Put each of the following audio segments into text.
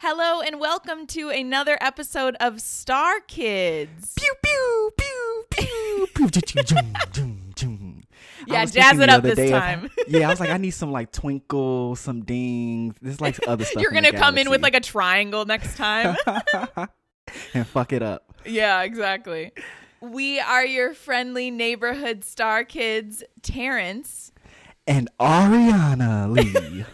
Hello and welcome to another episode of Star Kids. Pew pew pew pew pew. Yeah, jazz it up this day of- time. yeah, I was like, I need some like twinkle, some ding. There's like other stuff. You're gonna come in with like a triangle next time. and fuck it up. yeah, exactly. We are your friendly neighborhood star kids, Terrence. And Ariana Lee.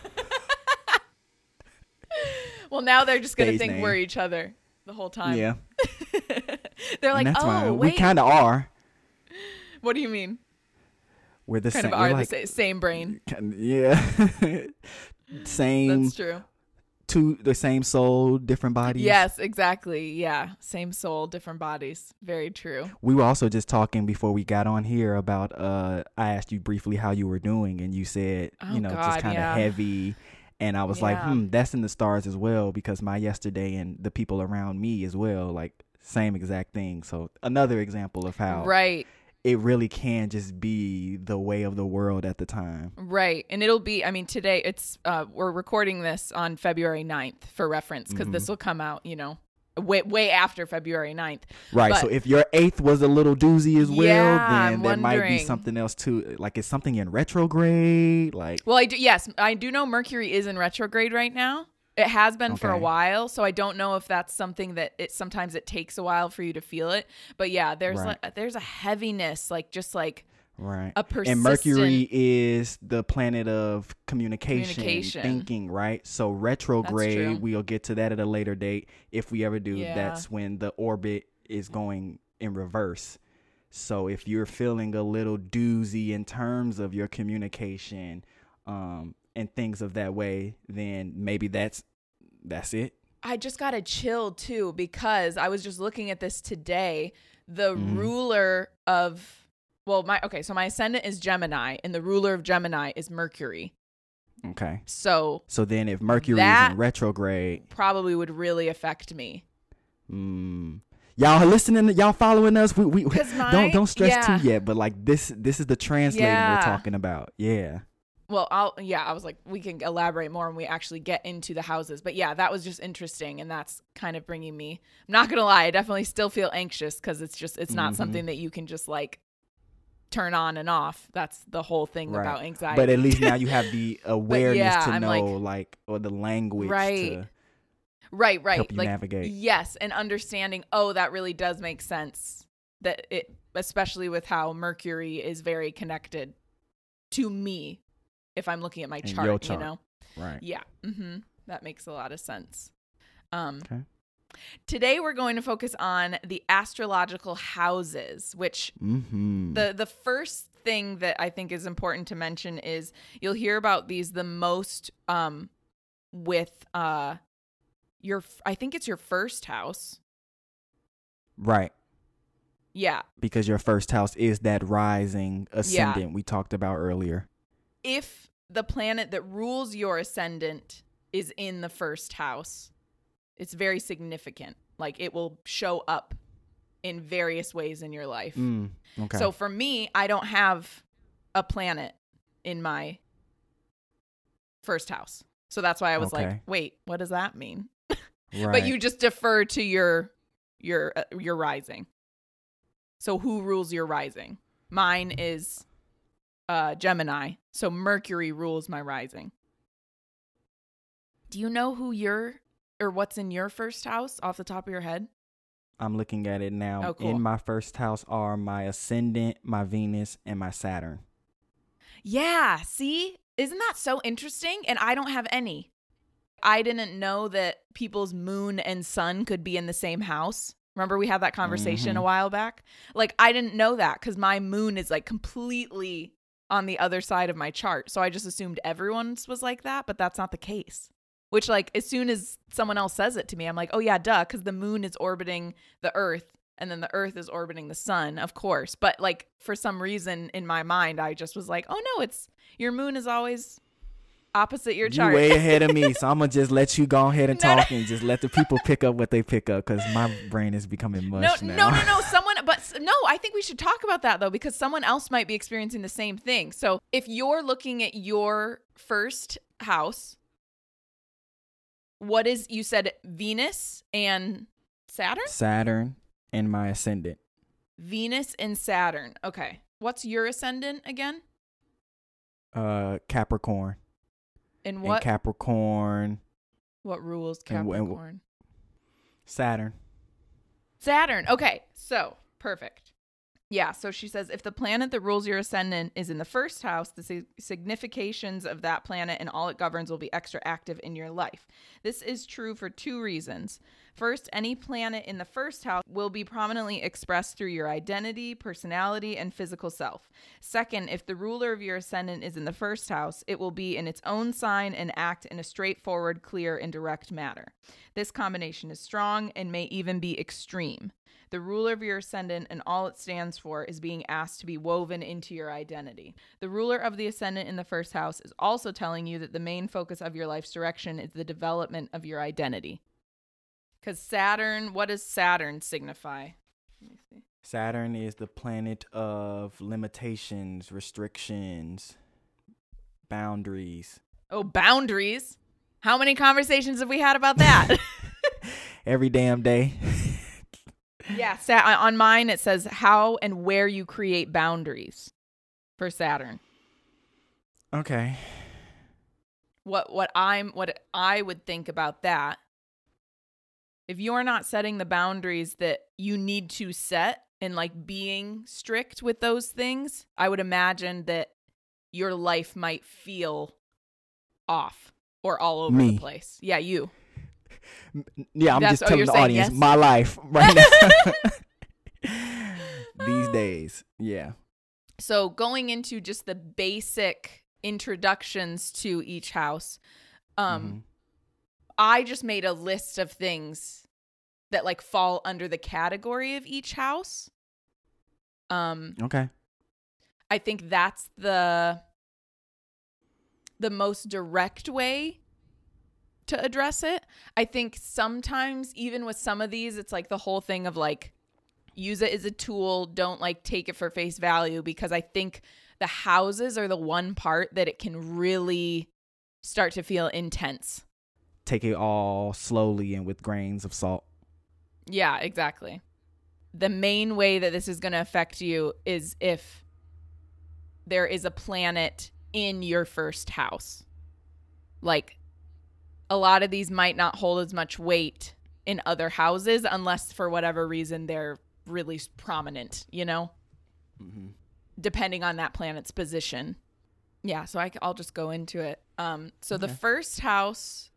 Well, now they're just gonna think name. we're each other the whole time. yeah, they're like, and that's oh, fine. wait. We kind of are. what do you mean? We're the Kind same. of we're like, the sa- same brain. kind- yeah. same That's true. two, the same soul, different bodies. Yes, exactly. Yeah, same soul, different bodies. Very true. We were also just talking before we got on here about uh I asked you briefly how you were doing and you said, Oh, you know, God, just kind of yeah. heavy and I was like, "Hmm, that's in the stars as well because my yesterday and the people around me as well, like same exact thing." So, another example of how Right. it really can just be the way of the world at the time. Right. And it'll be, I mean, today it's, uh, we're recording this on February 9th for reference because this Mm-hmm. will come out, you know, way, way after February 9th. Right. But- so if your eighth was a little doozy as well, Yeah, then there might be something else too. Like is something in retrograde? Like Well, I do, yes, I do know Mercury is in retrograde right now. It has been for a while, so I don't know if that's something that it sometimes it takes a while for you to feel it. But yeah, there's Right. like there's a heaviness, like just like right. a persistent and Mercury is the planet of communication, Communication. thinking, right? So retrograde, we'll get to that at a later date if we ever do. Yeah. That's when the orbit is going in reverse. So if you're feeling a little doozy in terms of your communication, um, and things of that way, then maybe that's that's it. I just got a chill too because I was just looking at this today. The Mhm. ruler of well, my okay, so my ascendant is Gemini, and the ruler of Gemini is Mercury. Okay. So So then if Mercury is in retrograde, probably would really affect me. Mm. Y'all listening? Y'all following us? We, we my- don't don't stress yeah. too yet. But like this, this is the translating Yeah. we're talking about. Yeah. Well, I'll yeah, I was like we can elaborate more when we actually get into the houses. But yeah, that was just interesting and that's kind of bringing me I'm not going to lie, I definitely still feel anxious cuz it's just it's not Mhm. something that you can just like turn on and off. That's the whole thing Right. about anxiety. But at least now you have the awareness yeah, to I'm know, like- like, or the language Right. to right, right. help you like navigate. yes, and understanding, oh, that really does make sense. That it especially with how Mercury is very connected to me if I'm looking at my In chart, you know. Right. Yeah. Mm-hmm. That makes a lot of sense. Um, Okay. Today we're going to focus on the astrological houses, which Mm-hmm. the the first thing that I think is important to mention is you'll hear about these the most um with uh your I think it's your first house. right. Yeah. Because your first house is that rising ascendant we talked about earlier. If the planet that rules your ascendant is in the first house, it's very significant. Like it will show up in various ways in your life. Mm. Okay. So for me, I don't have a planet in my first house. So that's why I was Okay. like, wait, what does that mean? right. But you just defer to your your uh, your rising. So who rules your rising? Mine is uh Gemini. So Mercury rules my rising. Do you know who your or what's in your first house off the top of your head? I'm looking at it now. Oh, cool. In my first house are my ascendant, my Venus, and my Saturn. Yeah, see? Isn't that so interesting? And I don't have any. I didn't know that people's moon and sun could be in the same house. Remember we had that conversation a Mhm. while back? Like I didn't know that cuz my moon is like completely on the other side of my chart. So I just assumed everyone's was like that, but that's not the case. Which like as soon as someone else says it to me, I'm like, "Oh yeah, duh, cuz the moon is orbiting the earth and then the earth is orbiting the sun, of course. But like for some reason in my mind, I just was like, "Oh no, it's your moon is always opposite your You way ahead of me, so I'm gonna just let you go ahead and No, no. talk and just let the people pick up what they pick up because my brain is becoming mush no, now. no, no. Someone, but no, I think we should talk about that though, because someone else might be experiencing the same thing. So if you're looking at your first house, what is you said Venus and Saturn? Saturn and my ascendant. Venus and Saturn. Okay. What's your ascendant again? Uh, Capricorn. And what And Capricorn, what rules and and Capricorn? Saturn. Saturn. Okay. So, perfect. Yeah, so she says if the planet that rules your ascendant is in the first house, the sig- significations of that planet and all it governs will be extra active in your life. This is true for two reasons. First, any planet in the first house will be prominently expressed through your identity, personality, and physical self. Second, if the ruler of your ascendant is in the first house, it will be in its own sign and act in a straightforward, clear, and direct manner. This combination is strong and may even be extreme. The ruler of your ascendant and all it stands for is being asked to be woven into your identity. The ruler of the ascendant in the first house is also telling you that the main focus of your life's direction is the development of your identity. Because Saturn, what does Saturn signify? Let me see. Saturn is the planet of limitations, restrictions, boundaries. Oh, boundaries. How many conversations have we had about that? Every damn day. yeah, Sa- uh, on mine it says how and where you create boundaries for Saturn. okay. what what I'm what I would think about that if you're not setting the boundaries that you need to set and like being strict with those things, I would imagine that your life might feel off or all over Me. the place. Yeah, you. Yeah, I'm That's- just oh, telling you're the audience yes? my life right now. These days. Yeah. So going into just the basic introductions to each house, um Mhm. I just made a list of things that like fall under the category of each house. Um Okay. I think that's the the most direct way to address it. I think sometimes even with some of these it's like the whole thing of like use it as a tool, don't like take it for face value because I think the houses are the one part that it can really start to feel intense. Take it all slowly and with grains of salt. Yeah, exactly. The main way that this is going to affect you is if there is a planet in your first house. Like a lot of these might not hold as much weight in other houses unless for whatever reason they're really prominent, you know, Mm-hmm. depending on that planet's position. Yeah, so I, will just go into it. Um, so the first house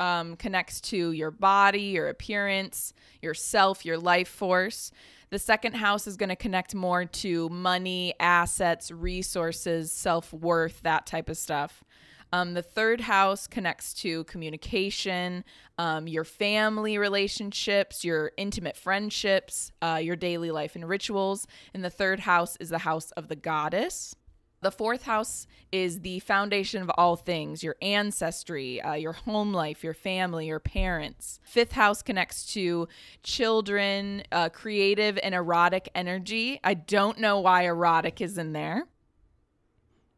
um, connects to your body, your appearance, yourself, your life force. The second house is going to connect more to money, assets, resources, self worth, that type of stuff. Um, the third house connects to communication, um, your family relationships, your intimate friendships, uh, your daily life and rituals. And the third house is the house of the goddess. The fourth house is the foundation of all things your ancestry, uh, your home life, your family, your parents. Fifth house connects to children, uh, creative and erotic energy. I don't know why erotic is in there.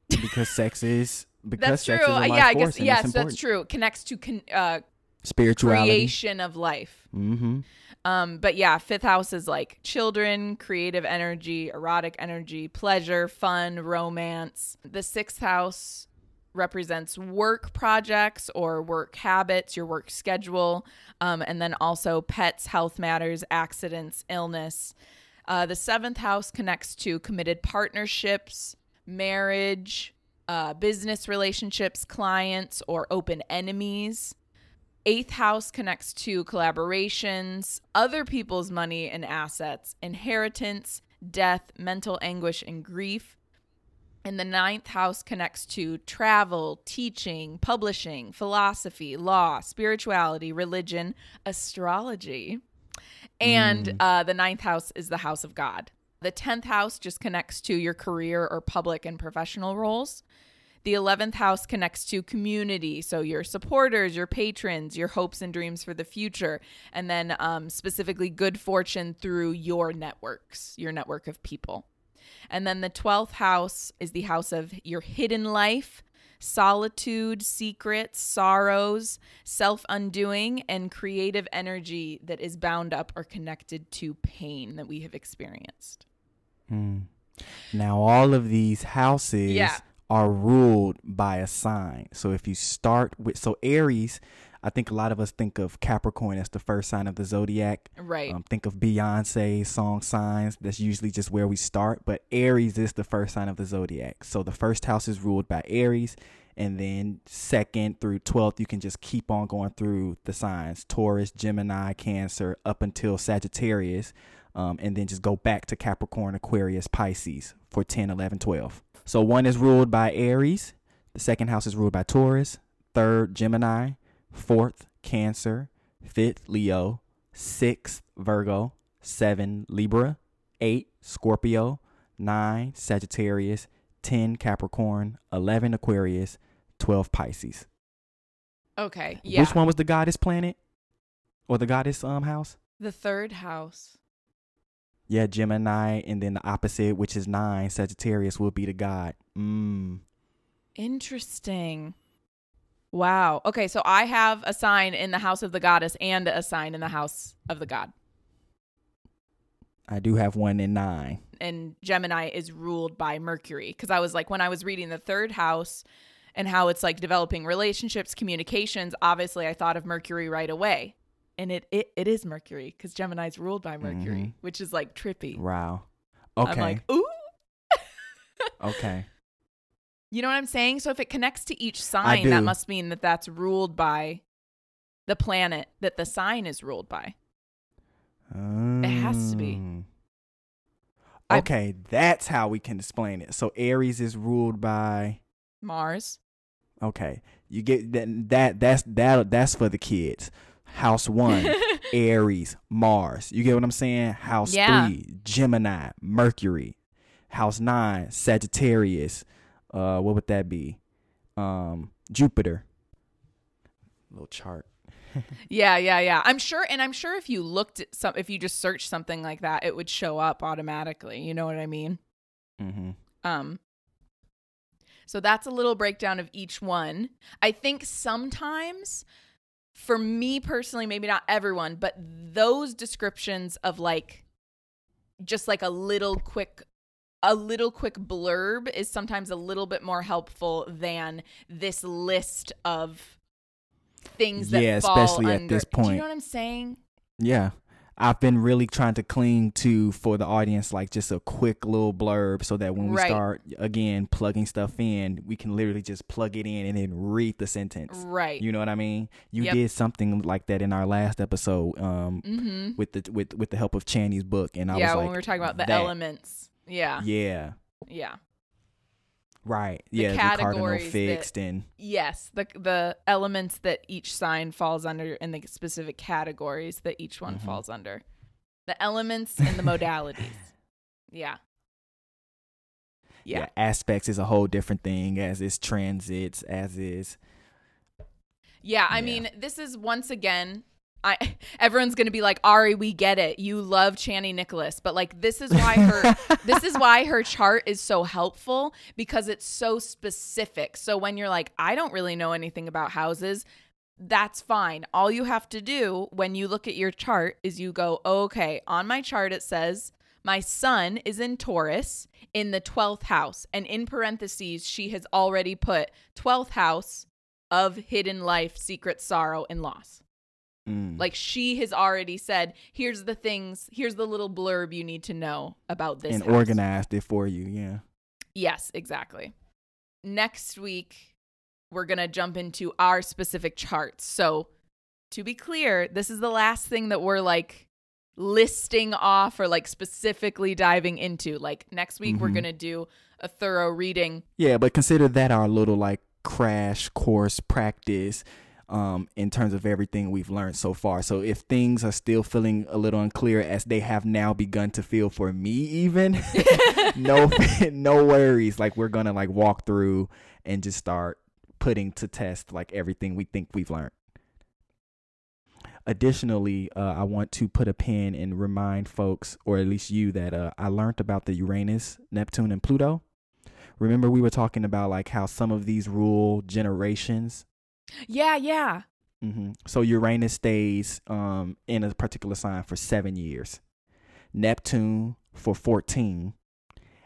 Because sex is because That's sex true. is a Uh, life yeah, I guess yes, that's true. Connects to con- uh, Spirituality. creation of life. Mm-hmm. Um, but yeah, fifth house is like children, creative energy, erotic energy, pleasure, fun, romance. The sixth house represents work projects or work habits, your work schedule, um, and then also pets, health matters, accidents, illness. Uh, the seventh house connects to committed partnerships, marriage, uh, business relationships, clients, or open enemies. Eighth house connects to collaborations, other people's money and assets, inheritance, death, mental anguish, and grief. And the ninth house connects to travel, teaching, publishing, philosophy, law, spirituality, religion, astrology. And uh, the ninth house is the house of God. The tenth house just connects to your career or public and professional roles. The 11th house connects to community, so your supporters, your patrons, your hopes and dreams for the future, and then um, specifically good fortune through your networks, your network of people. And then the 12th house is the house of your hidden life, solitude, secrets, sorrows, self undoing, and creative energy that is bound up or connected to pain that we have experienced. Mm. Now, all of these houses Yeah. Are ruled by a sign. So if you start with, so Aries, I think a lot of us think of Capricorn as the first sign of the zodiac. Right. Um, think of Beyonce's song signs. That's usually just where we start. But Aries is the first sign of the zodiac. So the first house is ruled by Aries. And then second through 12th, you can just keep on going through the signs Taurus, Gemini, Cancer, up until Sagittarius. Um, and then just go back to Capricorn, Aquarius, Pisces for 10, 11, 12. So one is ruled by Aries. The second house is ruled by Taurus. Third, Gemini. Fourth, Cancer. Fifth, Leo sixth, Virgo, seven Libra, eight Scorpio, nine Sagittarius, ten Capricorn, eleven Aquarius, twelve Pisces. okay. Yeah. Which one was the goddess planet or the goddess um house? The third house. Yeah, Gemini, and then the opposite, which is nine Sagittarius, will be the god. Mm. Interesting. Wow. Okay, so I have a sign in the house of the goddess and a sign in the house of the god. I do have one in nine. And Gemini is ruled by Mercury. Because I was like, when I was reading the third house and how it's like developing relationships, communications, obviously I thought of Mercury right away. And it it, it is Mercury because Gemini's ruled by Mercury, Mhm. which is like trippy. Wow. I'm Okay. like, ooh. okay. You know what I'm saying? So if it connects to each sign, that must mean that that's ruled by the planet that the sign is ruled by. It has to be. Mm. I- Okay, that's how we can explain it. So Aries is ruled by Mars. okay. You get that that that's that that's for the kids. House 1, Aries, Mars. You get what I'm saying? House Yeah. 3, Gemini, Mercury. House 9, Sagittarius. Uh what would that be? Um Jupiter. Little chart. yeah, yeah, yeah. I'm sure, and I'm sure if you looked at some, if you just searched something like that, it would show up automatically. You know what I mean? Mm-hmm. Um. So that's a little breakdown of each one. I think sometimes, for me personally, maybe not everyone, but those descriptions of like, just like a little quick, a little quick blurb is sometimes a little bit more helpful than this list of things that Yeah, especially at under- this Do you know what I'm saying? Yeah. I've been really trying to cling to for the audience like just a quick little blurb so that when we Right. start again plugging stuff in, we can literally just plug it in and then read the sentence. Right. You know what I mean? You Yep. did something like that in our last episode um mm-hmm. with the with with the help of Chani's book and I Yeah, was like when we were talking about the that. elements. Yeah. Yeah. Yeah. Right. The yeah, the cardinal categories that- fixed and Yes, the the elements that each sign falls under and the specific categories that each one Mhm. falls under. The elements and the modalities. Yeah. Yeah. aspects is a whole different thing as is transits as is Yeah, I Yeah. mean, this is once again I everyone's going to be like, "Ari, we get it. You love Chani Nicholas." But like this is why her this is why her chart is so helpful because it's so specific. So when you're like, I don't really know anything about houses, that's fine. All you have to do when you look at your chart is you go, okay, on my chart it says my sun is in Taurus in the 12th house. And in parentheses, she has already put 12th house of hidden life, secret sorrow, and loss. Mm. Like she has already said, here's the things, here's the little blurb you need to know about this. and house. organized it for you, yeah. Yes, exactly. Next week, we're going to jump into our specific charts. So, to be clear, this is the last thing that we're like listing off or like specifically diving into. Like next week, we're Mhm. going to do a thorough reading. Yeah, but consider that our little like crash course practice um in terms of everything we've learned so far. So if things are still feeling a little unclear as they have now begun to feel for me even, no no worries. Like we're to like walk through and just start putting to test like everything we think we've learned. Additionally, uh, I want to put a pin and remind folks, or at least you, that uh, I learned about the Uranus, Neptune, and Pluto remember we were talking about like how some of these rule generations. Yeah, yeah. hmm So Uranus stays um in a particular sign for seven years, Neptune for fourteen,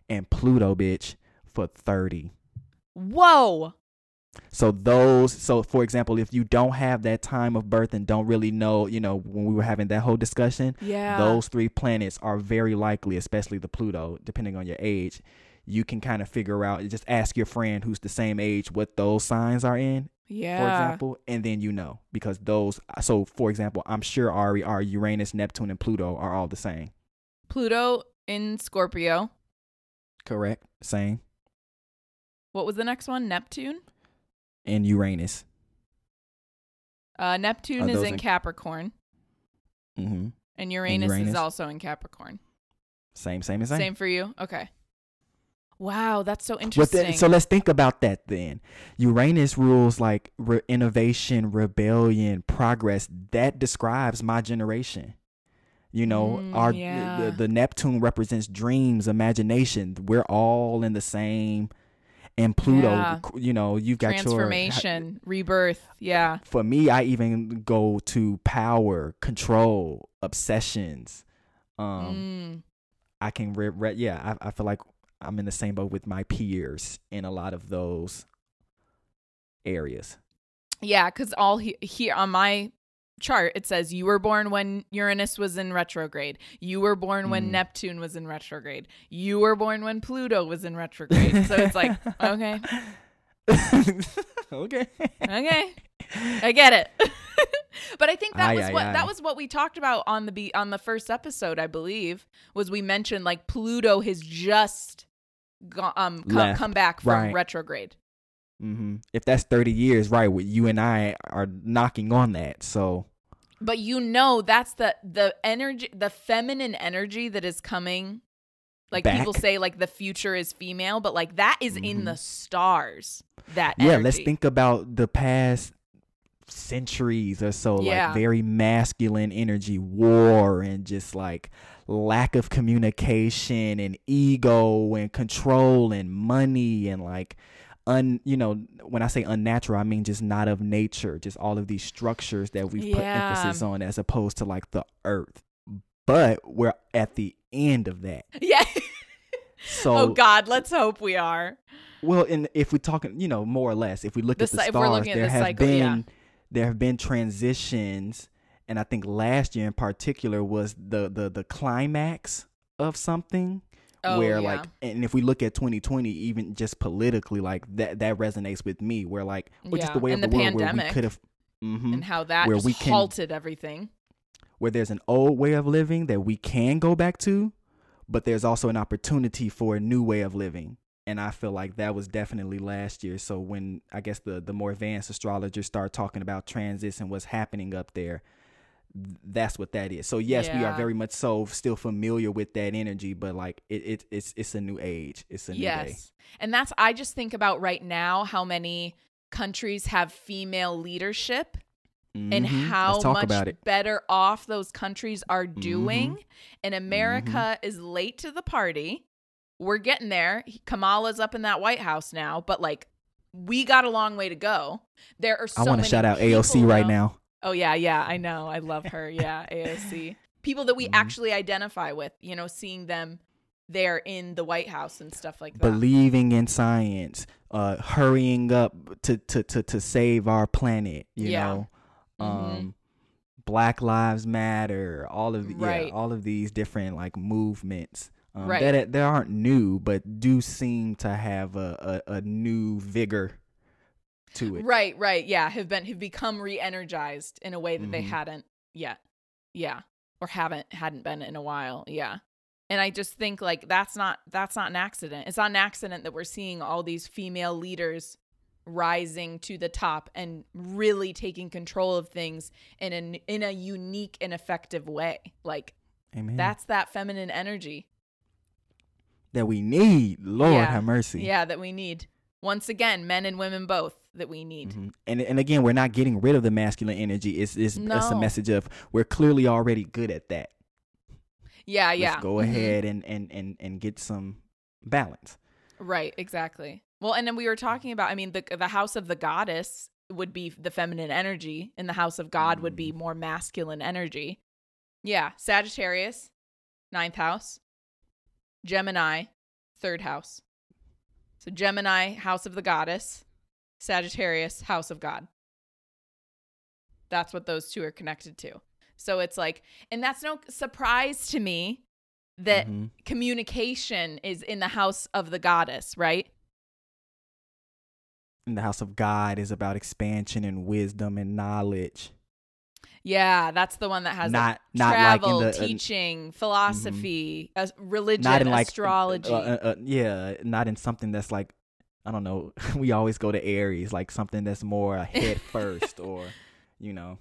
and Pluto, bitch, for thirty. Whoa. So those, so for example, if you don't have that time of birth and don't really know, you know, when we were having that whole discussion, Yeah. those three planets are very likely, especially the Pluto, depending on your age. You can kind of figure out. Just ask your friend who's the same age what those signs are in, yeah. for example, and then you know because those. So, for example, I'm sure Ari, our Uranus, Neptune, and Pluto are all the same. Pluto in Scorpio. Correct. Same. What was the next one? Neptune? And Uranus. Uh, Neptune is in in- Capricorn, Mm-hmm. and Uranus, is Uranus? also in Capricorn. Same. Same. and Same. Same. for you? Okay. Wow, that's so interesting. then, so let's think about that then. Uranus rules like re- innovation, rebellion, progress. That describes my generation. You know, Mm, our yeah. the, the Neptune represents dreams, imagination. We're all in the same. And Pluto, Yeah. you know, you've got your Transformation, rebirth. Yeah. For me, I even go to power, control, obsessions. Um, Mm. I can re- re- yeah, I, I feel like I'm in the same boat with my peers in a lot of those areas. Yeah, because all he- here on my chart it says you were born when Uranus was in retrograde. You were born when Mm. Neptune was in retrograde. You were born when Pluto was in retrograde. so it's like, okay, okay. okay, I get it. but I think that Aye, was aye, what aye. that was what we talked about on the be- on the first episode, I believe, was we mentioned like Pluto has just gone um come, Left. come back from Right. retrograde. hmm If that's 30 years, right, you and I are knocking on that. So, but you know that's the the energy the feminine energy that is coming like people say like the future is female but like that is in Mhm. the stars that yeah, let's think about the past centuries or so Yeah. like very masculine energy war and just like lack of communication and ego and control and money and like un you know when i say unnatural i mean just not of nature just all of these structures that we've put emphasis on as opposed to like the earth. But we're at the end of that. Yeah. So oh god let's hope we are. Well, and if we're talking, you know, more or less, if we look The at the cy- if we're stars, at there the have cycle, been yeah. There have been transitions, and I think last year in particular was the the the climax of something oh where yeah. like, and if we look at 2020, even just politically, like that that resonates with me, where like, just Yeah, the way and of the, the world where we could have. mm-hmm, and how that where just we can- halted everything where there's an old way of living that we can go back to, but there's also an opportunity for a new way of living. And I feel like that was definitely last year. So when I guess the the more advanced astrologers start talking about transits and what's happening up there, that's what that is. So yes, we are very much so still familiar with that energy, but like it, it it's it's a new age. It's a new day. yes and that's i just think about right now how many countries have female leadership and Mhm. how much better off those countries are Mm-hmm. doing. And America is late to the party. We're getting there. Kamala's up in that White House now, but like we got a long way to go. There are so I want to shout out AOC right now- now. Oh yeah, yeah, I know. I love her. Yeah, AOC. People that we Mhm. actually identify with, you know, seeing them there in the White House and stuff like that. believing in science, uh, hurrying up to, to, to, to save our planet, you Yeah. know, Mhm. um, Black Lives Matter, all of the, Right. yeah, all of these different like movements um, Right. that that aren't new, but do seem to have a, a, a new vigor to it. Right, right. Yeah, have been have become re-energized in a way that they Mhm. hadn't yet. Yeah. Or haven't hadn't been in a while. Yeah. And I just think like that's not that's not an accident. It's not an accident that we're seeing all these female leaders rising to the top and really taking control of things in an in a unique and effective way. Like Amen. that's that feminine energy. That we need. Lord Yeah. have mercy. Yeah, that we need. Once again, men and women both that we need. Mhm. And and again, we're not getting rid of the masculine energy. It's it's, it's a message of we're clearly already good at that. Yeah, yeah. Let's go Mhm. ahead and, and, and, and get some balance. Right, exactly. Well, and then we were talking about I mean the the house of the goddess would be the feminine energy and the house of God would be more masculine energy. Yeah, Sagittarius, ninth house. Gemini, third house. So Gemini, house of the goddess. Sagittarius, house of God. That's what those two are connected to. So it's like, and that's no surprise to me that Mhm. communication is in the house of the goddess, right? And the house of God is about expansion and wisdom and knowledge. Yeah, that's the one that has Not like, not like travel, in the uh, teaching, philosophy, as religion, not in like astrology. uh, uh, uh, yeah, not in something that's like I don't know. We always go to Aries, like something that's more a head first, or you know,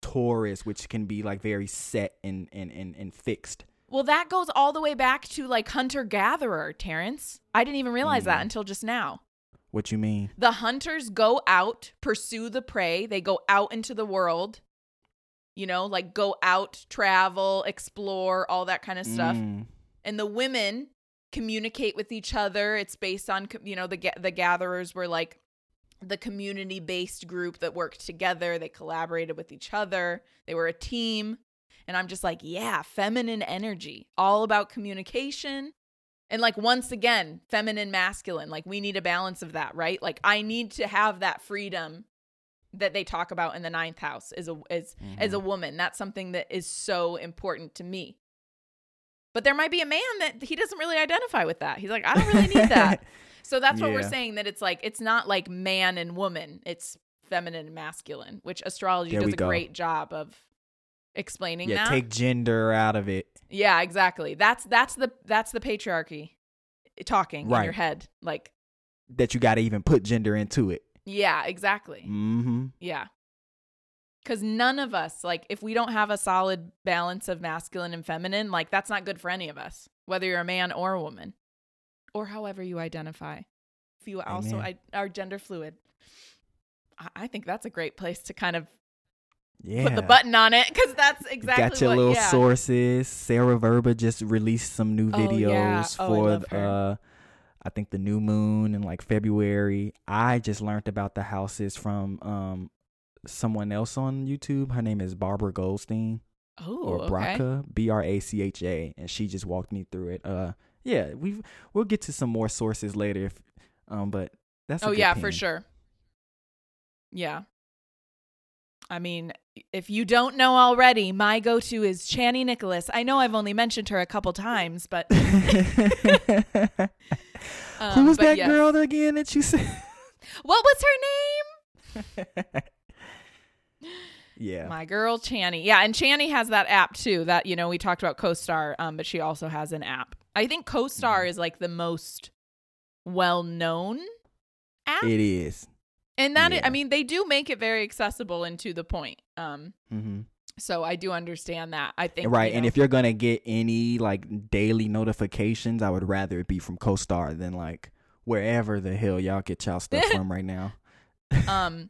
Taurus, which can be like very set and and and, and fixed. well, that goes all the way back to like hunter gatherer, Terrence. I didn't even realize that Mm. until just now. What you mean? The hunters go out, pursue the prey. They go out into the world. You know, like go out, travel, explore, all that kind of stuff. Mm, and the women communicate with each other. It's based on you know the the gatherers were like the community based group that worked together. They collaborated with each other. They were a team. And i'm just like yeah feminine energy. All about communication. And like once again feminine masculine like we need a balance of that right? Like i need to have that freedom that they talk about in the ninth house as a as as a mm-hmm. woman that's something that is so important to me but there might be a man that he doesn't really identify with that. He's like, I don't really need that. so that's what we're saying that it's like it's not like man and woman. It's feminine and masculine, which astrology There does a go. great job of explaining yeah, that. take gender out of it. yeah, exactly. That's that's the that's the patriarchy talking in your head. Like, That you got to even put gender into it. Yeah, exactly. Mm-hmm. Yeah. Cuz none of us like if we don't have a solid balance of masculine and feminine, like that's not good for any of us, whether you're a man or a woman or however you identify. If you also I, are gender fluid. I, I think that's a great place to kind of Yeah. put the button on it cuz that's exactly Got your what little yeah. sources. Sarah Verba just released some new Oh, videos yeah. Oh, for uh I think the new moon in like February. I just learned about the houses from um someone else on YouTube. Her name is Barbara Goldstein Oh, or okay. Bracha, B R A C H A, and she just walked me through it. Uh yeah, we we'll get to some more sources later if um but that's Oh yeah, for sure. Yeah. I mean, if you don't know already, my go-to is Chani Nicholas. I know I've only mentioned her a couple times, but um, Who was that yes. girl again that you said? What was her name? yeah. My girl Chani. Yeah, and Chani has that app too. That you know we talked about CoStar, um, but she also has an app. I think Mm-hmm. CoStar is like the most well-known app, it is. and that I mean they do make it very accessible and to the point. Um, Mm-hmm. So I do understand that. I think Right, you and if you're gonna get any like daily notifications, I would rather it be from CoStar than like wherever the hell y'all get y'all stuff from right now. um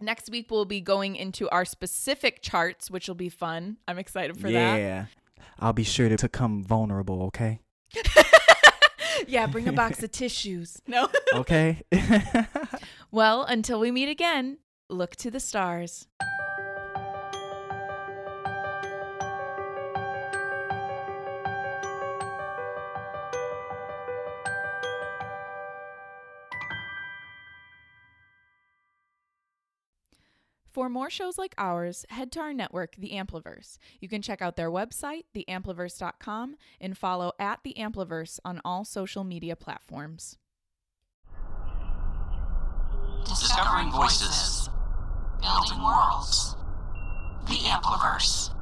next week we'll be going into our specific charts which will be fun i'm excited for that. yeah, I'll be sure to, to come vulnerable. Okay, yeah bring a box of tissues no okay. well until we meet again look to the stars For more shows like ours, head to our network, The Ampliverse. You can check out their website, theampliverse.com, and follow at The Ampliverse on all social media platforms. Discovering voices. Building worlds. The Ampliverse.